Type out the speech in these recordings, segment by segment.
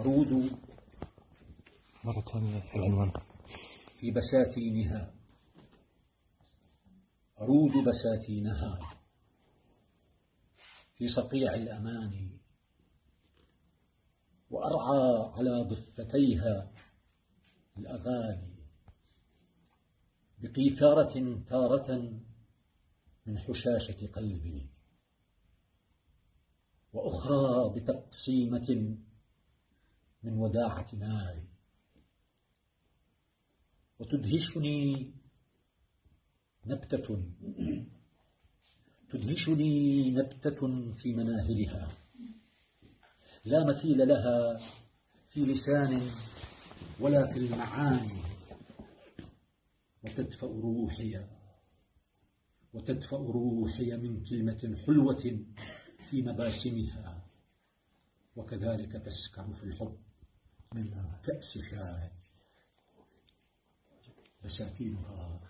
عروض مرة ثانية العنوان. في بساتينها عروض بساتينها في صقيع الأماني وأرعى على ضفتيها الأغاني. بقيثارة تارة من حشاشة قلبي. وأخرى بتقسيمة من وداعة ناري. وتدهشني نبتة. تدهشني نبتة في مناهلها. لا مثيل لها في لسان ولا في المعاني. وتدفأ روحي وتدفأ روحي من كلمة حلوة في مباسمها وكذلك تسكر في الحب. من كأس شاي بساتينها.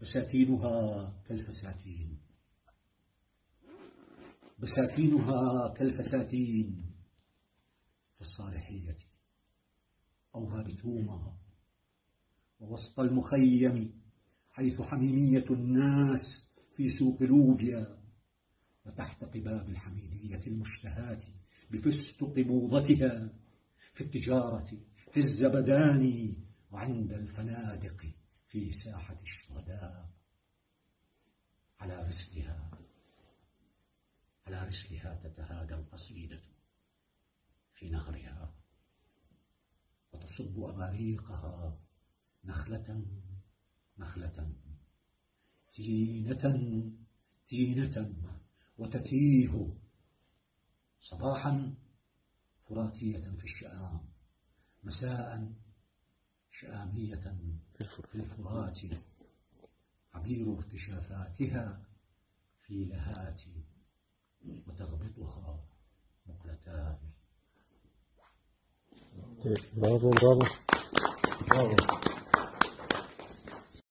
بساتينها كالفساتين. بساتينها كالفساتين. في الصالحية. أو بابتومها ووسط المخيم. حيث حميمية الناس في سوق لوبيا وتحت قباب الحميدية المشتهاة. بفستق موضتها في التجارة في الزبدان وعند الفنادق في ساحة الشهداء. على رسلها على رسلها تتهادى القصيدة في نهرها وتصب أباريقها نخلة نخلة تينة تينة وتتيه صباحا فراتية في الشآم مساء شآمية في الفرات. عبير ارتشافاتها في لهات وتغبطها مقلتان. برافو برافو. برافو.